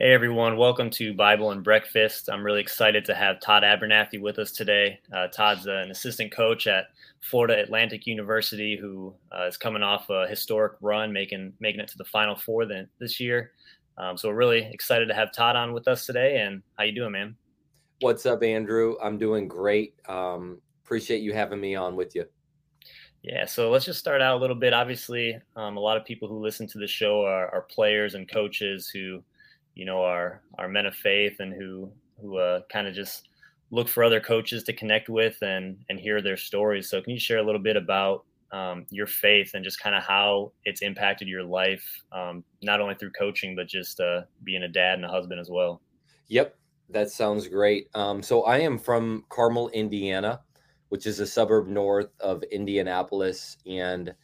Hey everyone, welcome to Bible and Breakfast. I'm really excited to have Todd Abernethy with us today. Uh, Todd's an assistant coach at Florida Atlantic University who uh, is coming off a historic run, making making it to the Final Four then, this year. Um, so we're really excited to have Todd on with us today. And how you doing, man? What's up, Andrew? I'm doing great. Um, appreciate you having me on with you. Yeah, so let's just start out a little bit. Obviously, um, a lot of people who listen to the show are, are players and coaches who you know our our men of faith and who who uh, kind of just look for other coaches to connect with and and hear their stories. So can you share a little bit about um, your faith and just kind of how it's impacted your life, um, not only through coaching but just uh, being a dad and a husband as well? Yep, that sounds great. Um, so I am from Carmel, Indiana, which is a suburb north of Indianapolis, and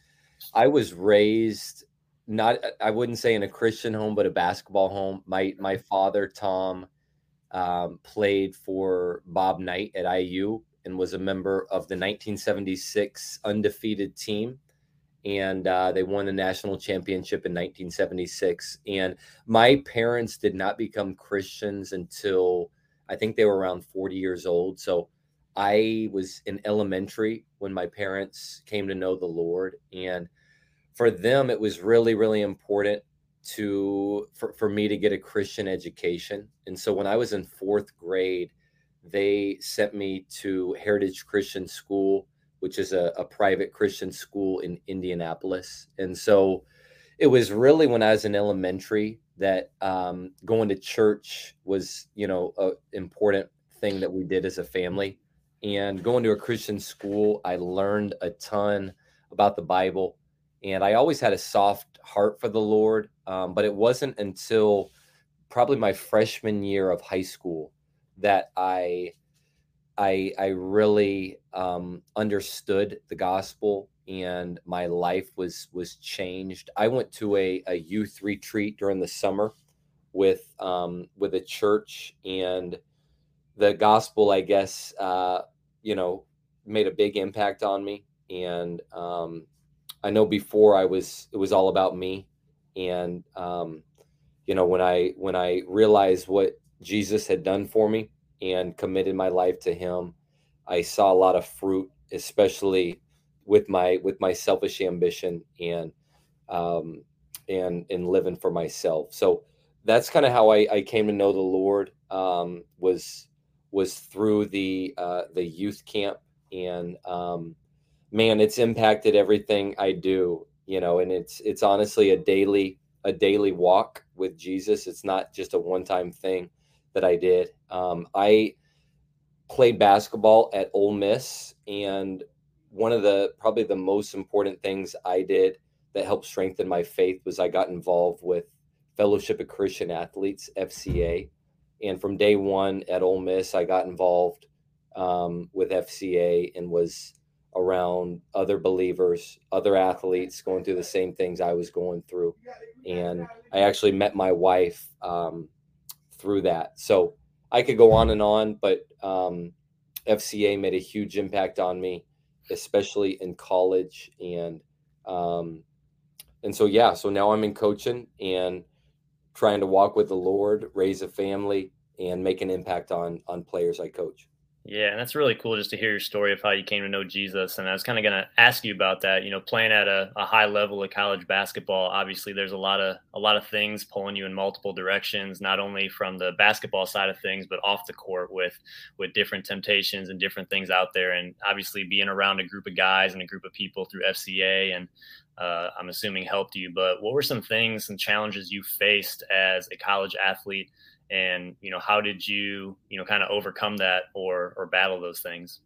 I was raised not I wouldn't say in a Christian home, but a basketball home. My my father Tom um, played for Bob Knight at IU and was a member of the 1976 undefeated team, and uh, they won the national championship in 1976. And my parents did not become Christians until I think they were around 40 years old. So I was in elementary when my parents came to know the Lord and for them it was really really important to for, for me to get a christian education. And so when i was in fourth grade they sent me to heritage christian school which is a, a private christian school in indianapolis. And so it was really when i was in elementary that um, going to church was you know an important thing that we did as a family. And going to a christian school i learned a ton about the bible and I always had a soft heart for the Lord. Um, but it wasn't until probably my freshman year of high school that I I I really um, understood the gospel and my life was was changed. I went to a, a youth retreat during the summer with um, with a church and the gospel. I guess uh, you know made a big impact on me and um, I know before I was it was all about me, and um, you know when I when I realized what Jesus had done for me and committed my life to Him, I saw a lot of fruit, especially with my with my selfish ambition and um, and and living for myself. So that's kind of how I, I came to know the Lord. Um, was was through the uh, the youth camp and um, man, it's impacted everything I do, you know, and it's it's honestly a daily a daily walk with Jesus. It's not just a one time thing that I did. Um, I played basketball at Ole Miss, and one of the probably the most important things I did that helped strengthen my faith was I got involved with Fellowship of Christian Athletes (FCA), and from day one at Ole Miss, I got involved um, with FCA and was around other believers, other athletes going through the same things I was going through. And I actually met my wife um, through that. So I could go on and on, but um, FCA made a huge impact on me, especially in college. And um, and so yeah, so now I'm in coaching and trying to walk with the Lord, raise a family, and make an impact on on players I coach. Yeah, and that's really cool just to hear your story of how you came to know Jesus. And I was kind of going to ask you about that. You know, playing at a, a, high level of college basketball, obviously there's a lot of a lot of things pulling you in multiple directions, not only from the basketball side of things, but off the court with with different temptations and different things out there. And obviously being around a group of guys and a group of people through FCA and uh, I'm assuming helped you. But what were some things and challenges you faced as a college athlete? And you know how did you you know kind of overcome that or or battle those things?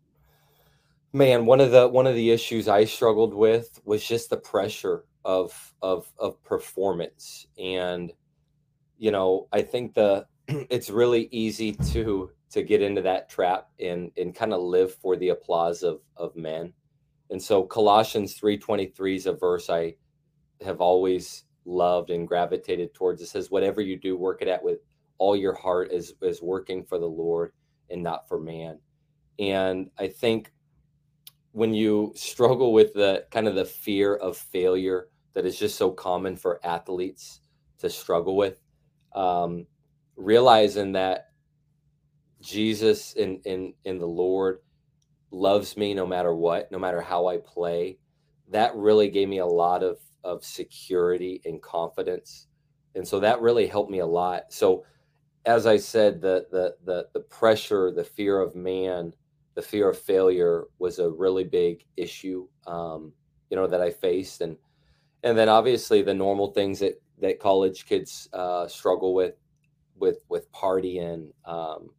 Man one of the one of the issues i struggled with was just the pressure of of of performance. And you know i think the it's really easy to to get into that trap and and kind of live for the applause of of men. And so colossians 3.23 is a verse i have always loved and gravitated towards. It says whatever you do work it at with all your heart is is working for the Lord and not for man. And I think when you struggle with the kind of the fear of failure that is just so common for athletes to struggle with, um, realizing that Jesus in in in the Lord loves me no matter what, no matter how I play. That really gave me a lot of of security and confidence. And so that really helped me a lot. So as I said, the the the the pressure, the fear of man, the fear of failure was a really big issue, um, you know, that I faced, and and then obviously the normal things that that college kids uh, struggle with, with with partying, um,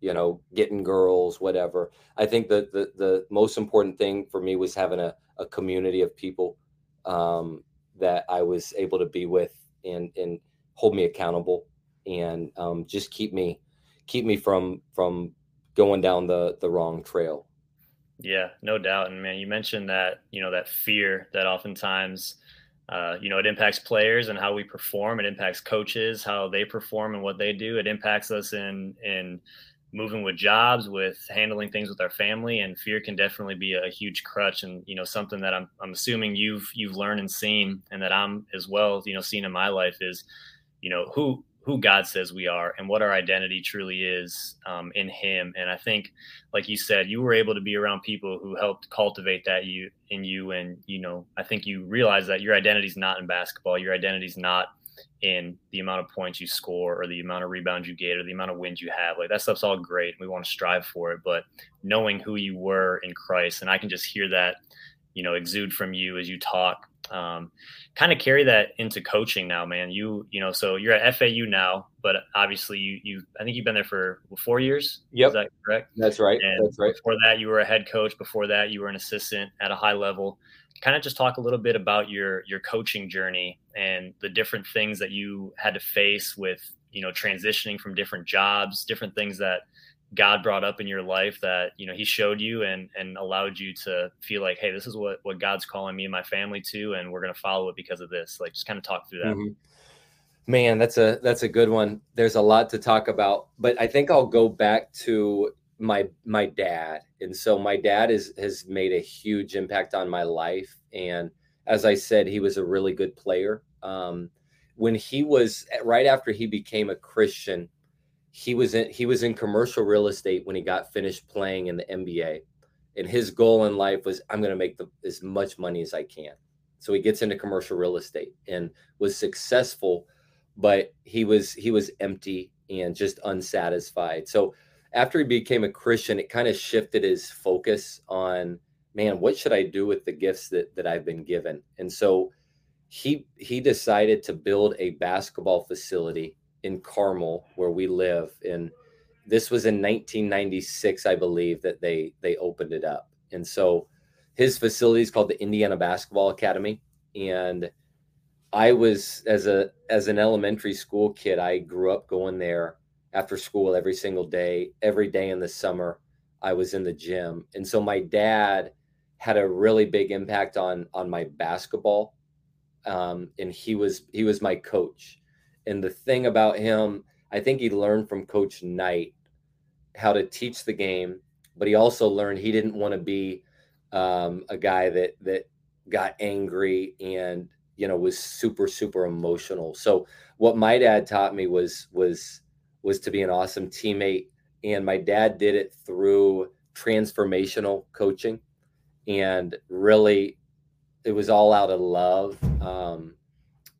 you know, getting girls, whatever. I think that the the most important thing for me was having a, a community of people um, that I was able to be with and and hold me accountable and um, just keep me keep me from from going down the the wrong trail. Yeah, no doubt. And man, you mentioned that you know that fear that oftentimes uh, you know it impacts players and how we perform. It impacts coaches how they perform and what they do. It impacts us in in moving with jobs, with handling things with our family, and fear can definitely be a huge crutch. And you know something that I'm I'm assuming you've you've learned and seen, and that I'm as well you know seen in my life is you know who who God says we are and what our identity truly is um, in Him. And I think, like you said, you were able to be around people who helped cultivate that you in you. And you know, I think you realize that your identity is not in basketball. Your identity is not in the amount of points you score or the amount of rebounds you get or the amount of wins you have. Like that stuff's all great. We want to strive for it, but knowing who you were in Christ, and I can just hear that, you know, exude from you as you talk um, kind of carry that into coaching now, man. You you know, so you're at FAU now, but obviously you you I think you've been there for four years. Yep, is that correct? That's right. And That's right. Before that, you were a head coach. Before that, you were an assistant at a high level. Kind of just talk a little bit about your your coaching journey and the different things that you had to face with you know transitioning from different jobs, different things that God brought up in your life that you know He showed you and and allowed you to feel like, hey, this is what what God's calling me and my family to, and we're to follow it because of this. Like, just kind of talk through that. Mm-hmm. Man, that's a that's a good one. There's a lot to talk about, but I think I'll go back to my my dad. And so my dad is has made a huge impact on my life. And as I said, he was a really good player. Um, when he was right after he became a Christian, he was in he was in commercial real estate when he got finished playing in the NBA. And his goal in life was I'm going to make the, as much money as I can. So he gets into commercial real estate and was successful, but he was he was empty and just unsatisfied. So after he became a Christian, it kind of shifted his focus on man, what should I do with the gifts that that I've been given? And so he he decided to build a basketball facility in Carmel, where we live. And this was in 1996, I believe, that they they opened it up. And so his facility is called the Indiana Basketball Academy. And I was as a as an elementary school kid, I grew up going there after school every single day, every day in the summer. I was in the gym. And so my dad had a really big impact on on my basketball. Um, and he was he was my coach and the thing about him, I think he learned from Coach Knight how to teach the game, but he also learned he didn't want to be um, a guy that that got angry and you know was super super emotional. So what my dad taught me was was was to be an awesome teammate, and my dad did it through transformational coaching, and really it was all out of love. Um,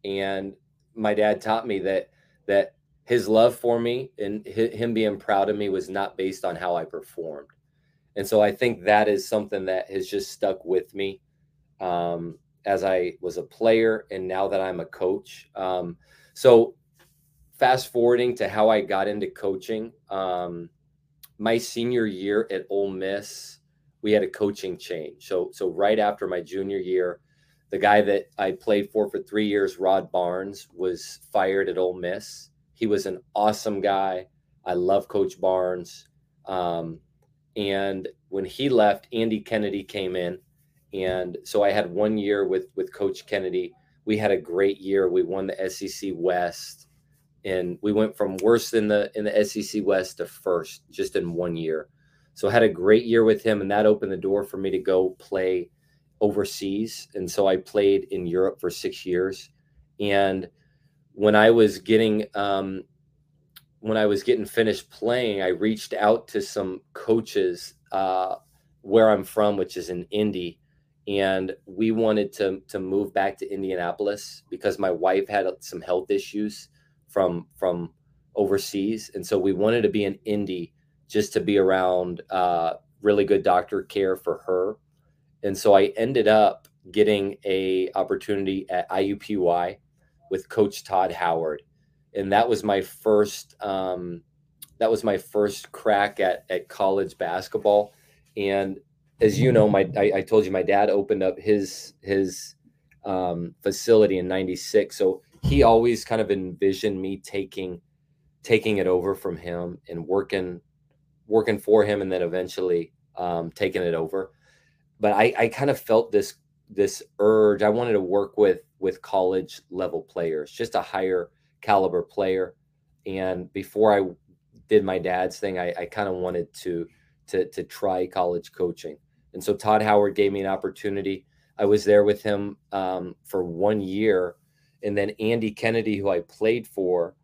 and my dad taught me that that his love for me and him being proud of me was not based on how I performed. And so I think that is something that has just stuck with me um, as I was a player and now that I'm a coach. Um, so fast forwarding to how I got into coaching, um, my senior year at Ole Miss, we had a coaching change. So so right after my junior year, the guy that I played for for three years, Rod Barnes, was fired at Ole Miss. He was an awesome guy. I love Coach Barnes. Um, and when he left, Andy Kennedy came in, and so I had one year with with Coach Kennedy. We had a great year. We won the SEC West, and we went from worst in the in the SEC West to first just in one year. So I had a great year with him, and that opened the door for me to go play overseas. And so I played in Europe for six years. And when I was getting, um, when I was getting finished playing, I reached out to some coaches uh, where I'm from, which is in Indy, and we wanted to to move back to Indianapolis because my wife had some health issues from from overseas, and so we wanted to be in Indy just to be around uh, really good doctor care for her. And so I ended up getting a opportunity at IUPUI with Coach Todd Howard, and that was my first um, that was my first crack at at college basketball. And as you know, my I, I told you my dad opened up his his um, facility in '96, so he always kind of envisioned me taking taking it over from him and working working for him, and then eventually um, taking it over. But I, I kind of felt this this urge. I wanted to work with with college level players, just a higher caliber player. And before I did my dad's thing, I, I kind of wanted to to to try college coaching. And so Todd Howard gave me an opportunity. I was there with him um, for one year, and then Andy Kennedy, who I played for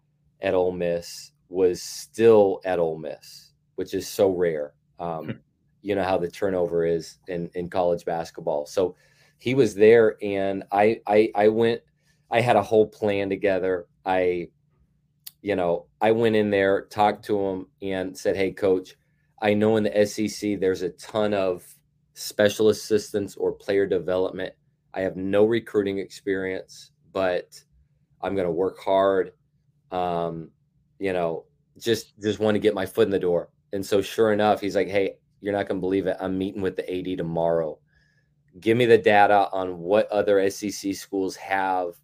at Ole Miss, was still at Ole Miss, which is so rare. Um, hmm. You know how the turnover is in in college basketball. So he was there, and I I I went. I had a whole plan together. I, you know, I went in there, talked to him, and said, "Hey, coach, I know in the SEC there's a ton of special assistants or player development. I have no recruiting experience, but I'm going to work hard. Um, you know, just just want to get my foot in the door. And so, sure enough, he's like, "Hey, you're not going to believe it. I'm meeting with the AD tomorrow. Give me the data on what other SEC schools have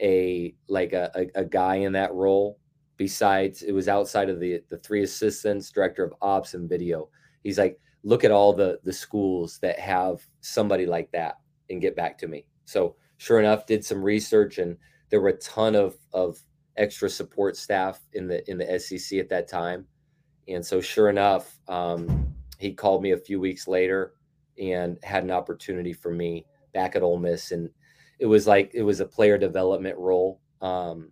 a like a, a, a guy in that role besides it was outside of the the three assistants, director of ops and video. He's like, look at all the the schools that have somebody like that and get back to me. So sure enough, did some research and there were a ton of of extra support staff in the in the SEC at that time. And so sure enough, um, he called me a few weeks later and had an opportunity for me back at Ole Miss, and it was like it was a player development role. Um,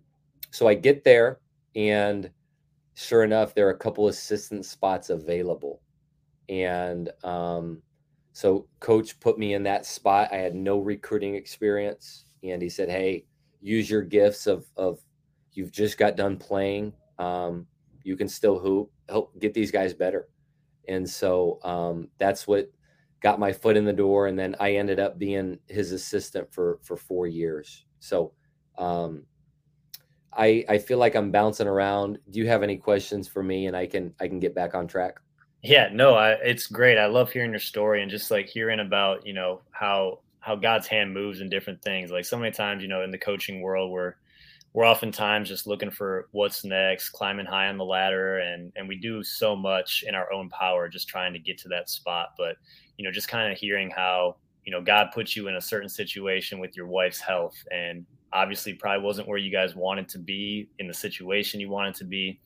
so I get there, and sure enough, there are a couple assistant spots available, and um, so coach put me in that spot. I had no recruiting experience, and he said, "Hey, use your gifts of of you've just got done playing. Um, you can still hoop, help get these guys better." And so um, that's what got my foot in the door. And then I ended up being his assistant for, for four years. So um, I, I feel like I'm bouncing around. Do you have any questions for me and I can, I can get back on track? Yeah, no, I, it's great. I love hearing your story and just like hearing about, you know, how, how God's hand moves in different things. Like so many times, you know, in the coaching world, where we're oftentimes just looking for what's next, climbing high on the ladder, and and we do so much in our own power, just trying to get to that spot. But you know, just kind of hearing how you know God put you in a certain situation with your wife's health, and obviously probably wasn't where you guys wanted to be in the situation you wanted to be,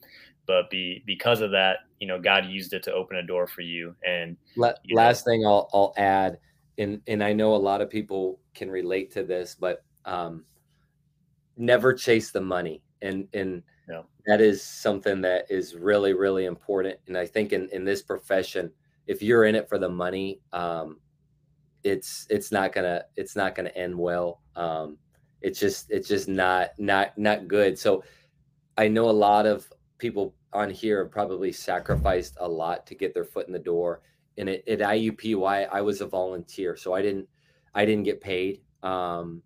but be because of that, you know, God used it to open a door for you. And you last know, thing I'll I'll add, and and I know a lot of people can relate to this, but um, never chase the money and and yeah. that is something that is really really important and i think in in this profession if you're in it for the money um it's it's not gonna it's not gonna end well um it's just it's just not not not good so i know a lot of people on here have probably sacrificed a lot to get their foot in the door and at, at iupui i was a volunteer so i didn't i didn't get paid um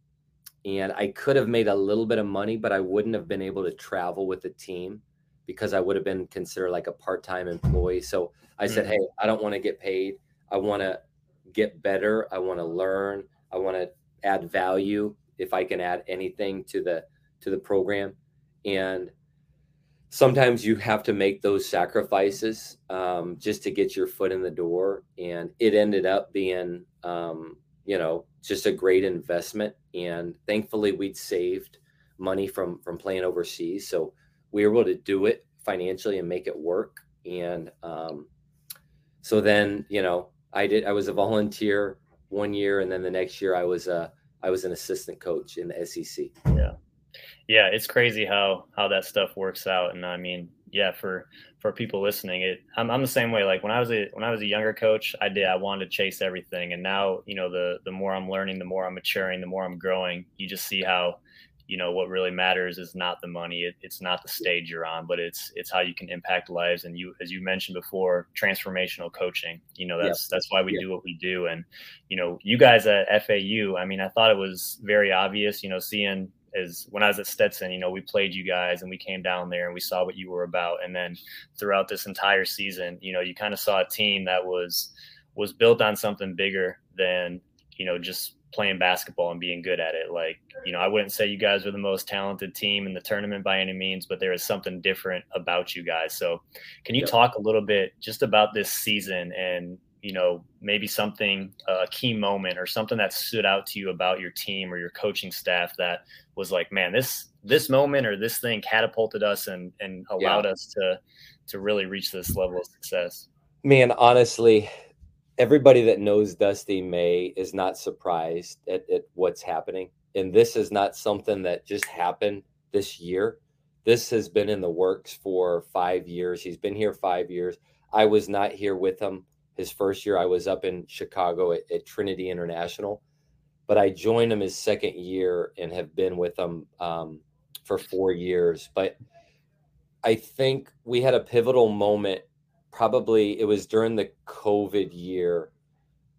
and I could have made a little bit of money, but I wouldn't have been able to travel with the team because I would have been considered like a part-time employee. So I mm-hmm. said, "Hey, I don't want to get paid. I want to get better. I want to learn. I want to add value if I can add anything to the to the program." And sometimes you have to make those sacrifices um, just to get your foot in the door. And it ended up being, um, you know, just a great investment. And thankfully, we'd saved money from from playing overseas, so we were able to do it financially and make it work. And um, so then, you know, I did. I was a volunteer one year, and then the next year, I was a I was an assistant coach in the SEC. Yeah. Yeah, it's crazy how how that stuff works out, and I mean, yeah, for for people listening, it I'm, I'm the same way. Like when I was a when I was a younger coach, I did I wanted to chase everything, and now you know the the more I'm learning, the more I'm maturing, the more I'm growing. You just see how you know what really matters is not the money it, it's not the stage you're on but it's it's how you can impact lives and you as you mentioned before transformational coaching you know that's that's why we do what we do and you know you guys at fau i mean i thought it was very obvious you know seeing as when i was at stetson you know we played you guys and we came down there and we saw what you were about and then throughout this entire season you know you kind of saw a team that was was built on something bigger than you know just playing basketball and being good at it. Like, you know, I wouldn't say you guys were the most talented team in the tournament by any means, but there is something different about you guys. So, can you yep. talk a little bit just about this season and, you know, maybe something, a key moment or something that stood out to you about your team or your coaching staff that was like, man, this, this moment or this thing catapulted us and, and allowed yeah. us to, to really reach this level of success? Man, honestly, everybody that knows Dusty May is not surprised at, at what's happening. And this is not something that just happened this year. This has been in the works for five years. He's been here five years. I was not here with him his first year. I was up in Chicago at, at Trinity International, but I joined him his second year and have been with him um, for four years. But I think we had a pivotal moment probably it was during the COVID year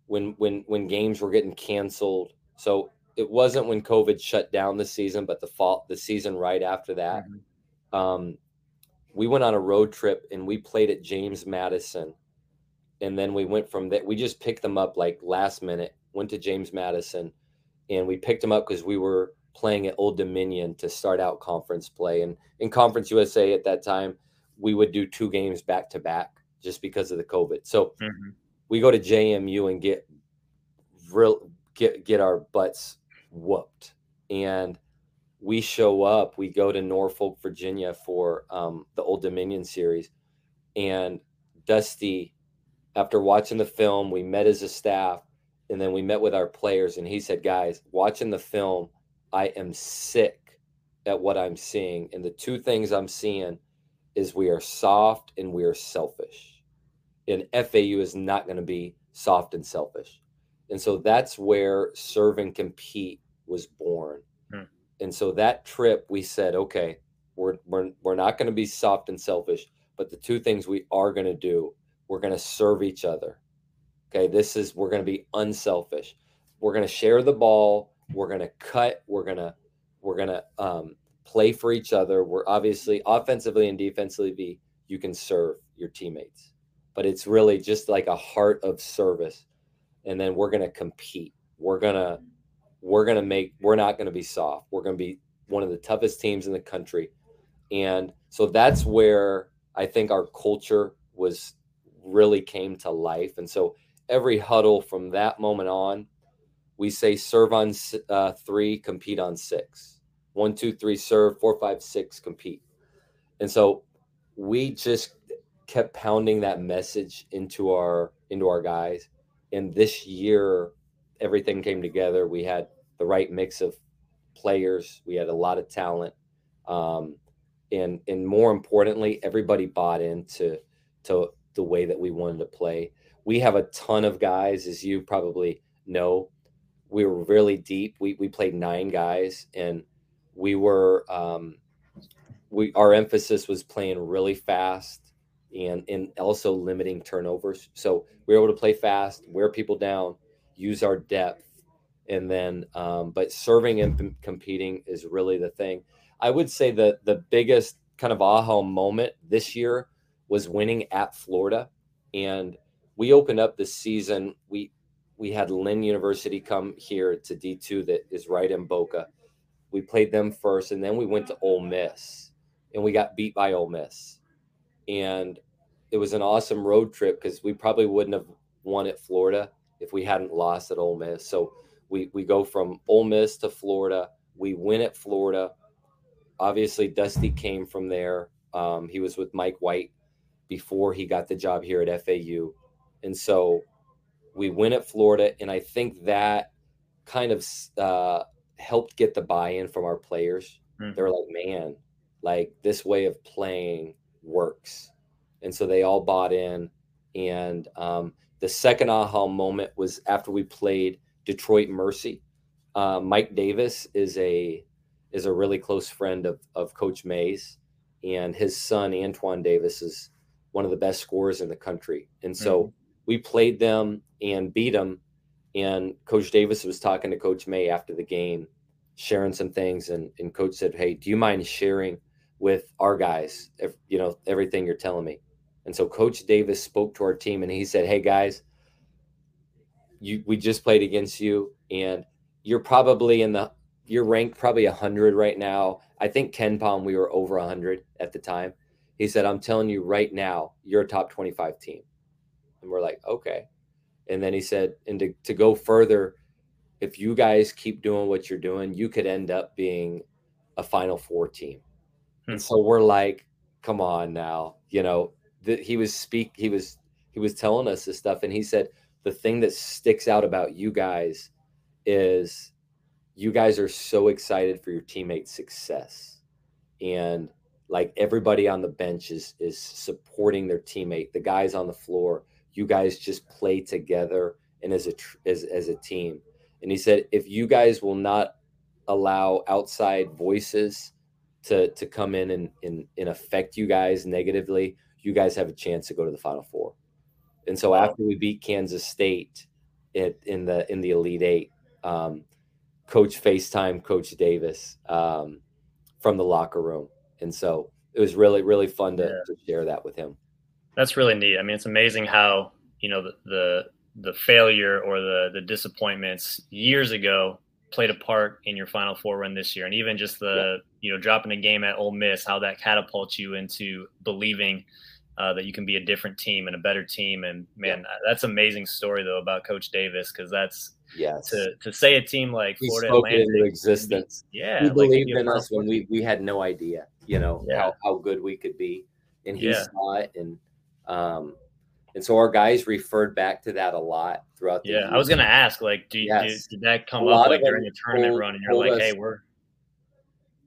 when when when games were getting canceled. So it wasn't when COVID shut down the season, but the fall the season right after that. Mm-hmm. Um, we went on a road trip and we played at James Madison, and then we went from that. We just picked them up like last minute. Went to James Madison, and we picked them up because we were playing at Old Dominion to start out conference play. And in Conference USA at that time, we would do two games back to back just because of the COVID. So mm-hmm. we go to JMU and get real get get our butts whooped, and we show up. We go to Norfolk, Virginia for um, the Old Dominion series, and Dusty, after watching the film, we met as a staff, and then we met with our players, and he said, "Guys, watching the film, I am sick at what I'm seeing, and the two things I'm seeing." is we are soft and we are selfish and FAU is not going to be soft and selfish. And so that's where serve and compete was born. Hmm. And so that trip, we said, okay, we're, we're, we're not going to be soft and selfish, but the two things we are going to do, we're going to serve each other. Okay. This is, we're going to be unselfish. We're going to share the ball. We're going to cut. We're going to, we're going to um, play for each other. We're obviously offensively and defensively, you can serve your teammates but it's really just like a heart of service. And then we're going to compete. We're going to we're going to make we're not going to be soft. We're going to be one of the toughest teams in the country. And so that's where I think our culture was really came to life. And so every huddle from that moment on, we say serve on uh, three, compete on six. One, two, three, serve. Four, five, six, compete. And so we just kept pounding that message into our into our guys and this year everything came together we had the right mix of players we had a lot of talent um, and and more importantly everybody bought into to the way that we wanted to play we have a ton of guys as you probably know we were really deep we, we played nine guys and we were um, we our emphasis was playing really fast and and also limiting turnovers. So we were able to play fast, wear people down, use our depth, and then um, but serving and competing is really the thing. I would say that the biggest kind of aha moment this year was winning at Florida, and we opened up the season. We we had Lynn University come here to D two that is right in Boca. We played them first, and then we went to Ole Miss, and we got beat by Ole Miss and it was an awesome road trip because we probably wouldn't have won at Florida if we hadn't lost at Ole Miss. So we we go from Ole Miss to Florida. We win at Florida. Obviously, Dusty came from there. Um, he was with Mike White before he got the job here at FAU, and so we win at Florida. And I think that kind of uh, helped get the buy-in from our players mm-hmm. they're like, man, like this way of playing works. And so they all bought in. And um, the second aha moment was after we played Detroit Mercy. Uh, Mike Davis is a is a really close friend of, of Coach May's, and his son Antoine Davis is one of the best scorers in the country. And so mm-hmm. We played them and beat them. And Coach Davis was talking to Coach May after the game, sharing some things. And, and Coach said, Hey, do you mind sharing with our guys, if, you know, everything you're telling me? And so Coach Davis spoke to our team and he said, Hey, guys, you, we just played against you and you're probably in the, you're ranked probably 100 right now. I think KenPom we were over 100 at the time. He said, I'm telling you right now, you're a top 25 team. And we're like, okay. And then he said, and to, to go further, if you guys keep doing what you're doing, you could end up being a Final Four team. Hmm. And so we're like, come on now, you know. He was speak, he was he was telling us this stuff, and he said the thing that sticks out about you guys is you guys are so excited for your teammates' success, and like everybody on the bench is is supporting their teammate. The guys on the floor you guys just play together and as a as, as a team. And he said if you guys will not allow outside voices to to come in and, and, and affect you guys negatively you guys have a chance to go to the final four. And so after we beat kansas state in, in the in the elite eight um, coach facetime coach davis um, from the locker room. And so it was really really fun to, yeah. to share that with him that's really neat. I mean, it's amazing how you know the the, the failure or the the disappointments years ago played a part in your Final Four run this year, and even just the yeah. you know dropping a game at Ole Miss, how that catapults you into believing uh, that you can be a different team and a better team. And man, yeah. that's amazing story though about Coach Davis because that's yes to to say a team like he Florida Atlantic into existence. Be, yeah, he like believed in us when we we had no idea, you know, yeah. how how good we could be, and he saw it and um, and so our guys referred back to that a lot throughout the Yeah, year. I was going to ask, like, do, yes. do, did that come up like during the tournament told, run? And you're like, us, hey, we're.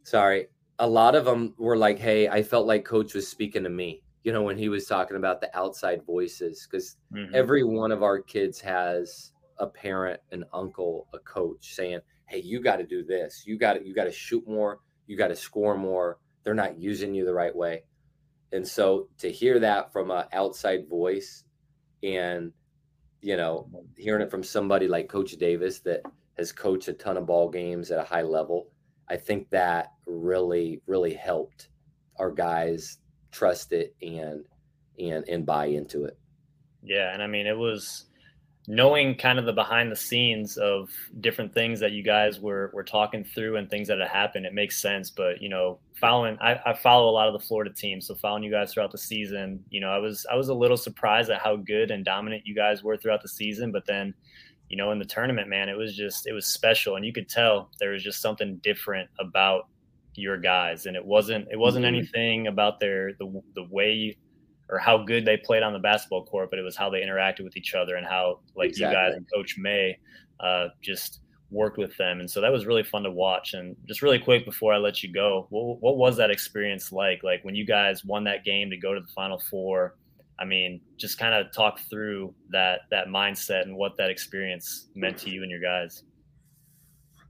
Sorry. A lot of them were like, hey, I felt like coach was speaking to me, you know, when he was talking about the outside voices, because mm-hmm. every one of our kids has a parent, an uncle, a coach saying, hey, you got to do this. You got to, you got to shoot more. You got to score more. They're not using you the right way. And so to hear that from an outside voice and, you know, hearing it from somebody like Coach Davis that has coached a ton of ball games at a high level, I think that really, really helped our guys trust it and and and buy into it. Yeah, and I mean it was knowing kind of the behind the scenes of different things that you guys were were talking through and things that had happened, it makes sense. But you know, following I, I follow a lot of the Florida teams, so following you guys throughout the season, you know, I was I was a little surprised at how good and dominant you guys were throughout the season. But then, you know, in the tournament, man, it was just it was special, and you could tell there was just something different about your guys, and it wasn't it wasn't mm-hmm. anything about their the the way or how good they played on the basketball court, but it was how they interacted with each other and how like exactly. you guys and Coach May uh, just worked with them. And so that was really fun to watch. And just really quick before I let you go, what, what was that experience like? Like when you guys won that game to go to the Final Four. I mean, just kind of talk through that that mindset and what that experience meant to you and your guys.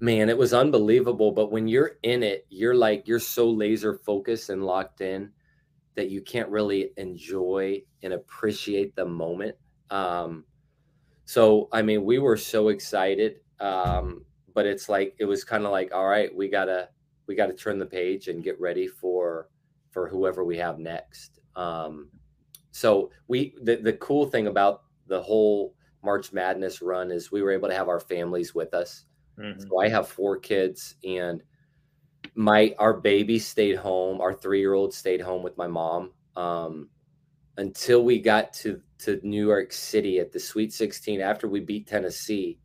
Man, it was unbelievable. But when you're in it, you're like you're so laser focused and locked in that you can't really enjoy and appreciate the moment. Um, so, I mean, we were so excited, um, but it's like it was kind of like, all right, we gotta we gotta turn the page and get ready for for whoever we have next. Um, so we the the cool thing about the whole March Madness run is we were able to have our families with us. Mm-hmm. So I have four kids and my our baby stayed home. Our three year old stayed home with my mom um, until we got to to New York City at the Sweet 16. After we beat Tennessee,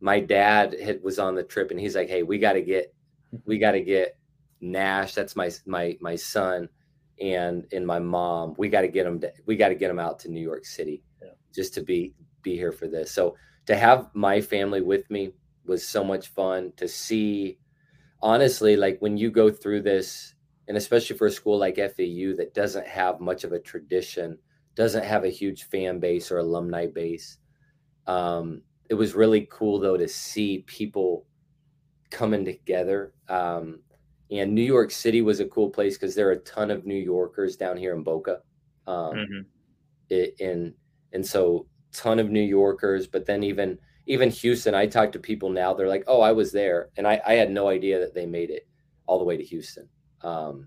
my dad had, was on the trip, and he's like, "Hey, we got to get we got to get Nash. That's my my my son." And and my mom, we got to get them. To, we got to get them out to New York City, yeah. just to be be here for this. So to have my family with me was so much fun. To see honestly, like when you go through this, and especially for a school like FAU that doesn't have much of a tradition, doesn't have a huge fan base or alumni base, um, it was really cool though to see people coming together. Um, and New York City was a cool place because there are a ton of New Yorkers down here in Boca. Um, mm-hmm. it, and and so ton of New Yorkers, but then even even Houston, I talk to people now, they're like, oh, I was there. And I, I had no idea that they made it all the way to Houston. Um,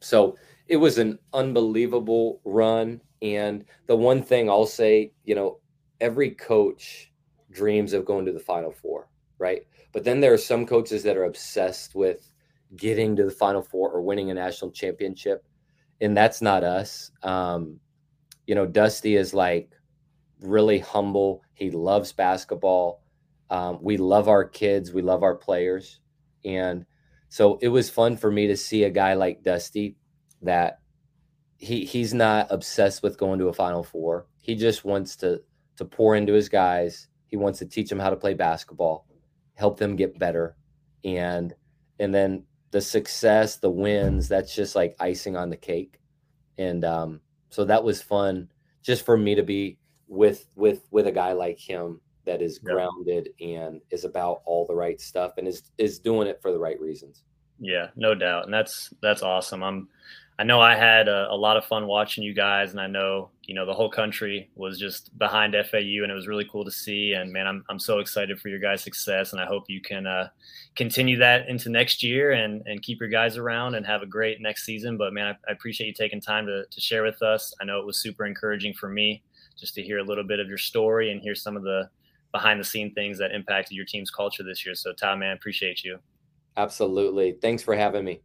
so it was an unbelievable run. And the one thing I'll say, you know, every coach dreams of going to the Final Four, right? But then there are some coaches that are obsessed with getting to the Final Four or winning a national championship. And that's not us. Um, you know, Dusty is like, really humble. He loves basketball. Um, we love our kids. We love our players. And so it was fun for me to see a guy like Dusty that he he's not obsessed with going to a final four. He just wants to to pour into his guys. He wants to teach them how to play basketball, help them get better. And and then the success, the wins, that's just like icing on the cake. And um, so that was fun just for me to be with with with a guy like him that is grounded and is about all the right stuff and is is doing it for the right reasons. Yeah, no doubt, and that's that's awesome. I'm I know I had a, a, lot of fun watching you guys, and I know you know the whole country was just behind FAU, and it was really cool to see. And man, I'm I'm so excited for your guys' success, and I hope you can uh, continue that into next year and and keep your guys around and have a great next season. But man, I, I appreciate you taking time to to share with us. I know it was super encouraging for me just to hear a little bit of your story and hear some of the behind the scene things that impacted your team's culture this year. So, Tom, man, appreciate you. Absolutely. Thanks for having me.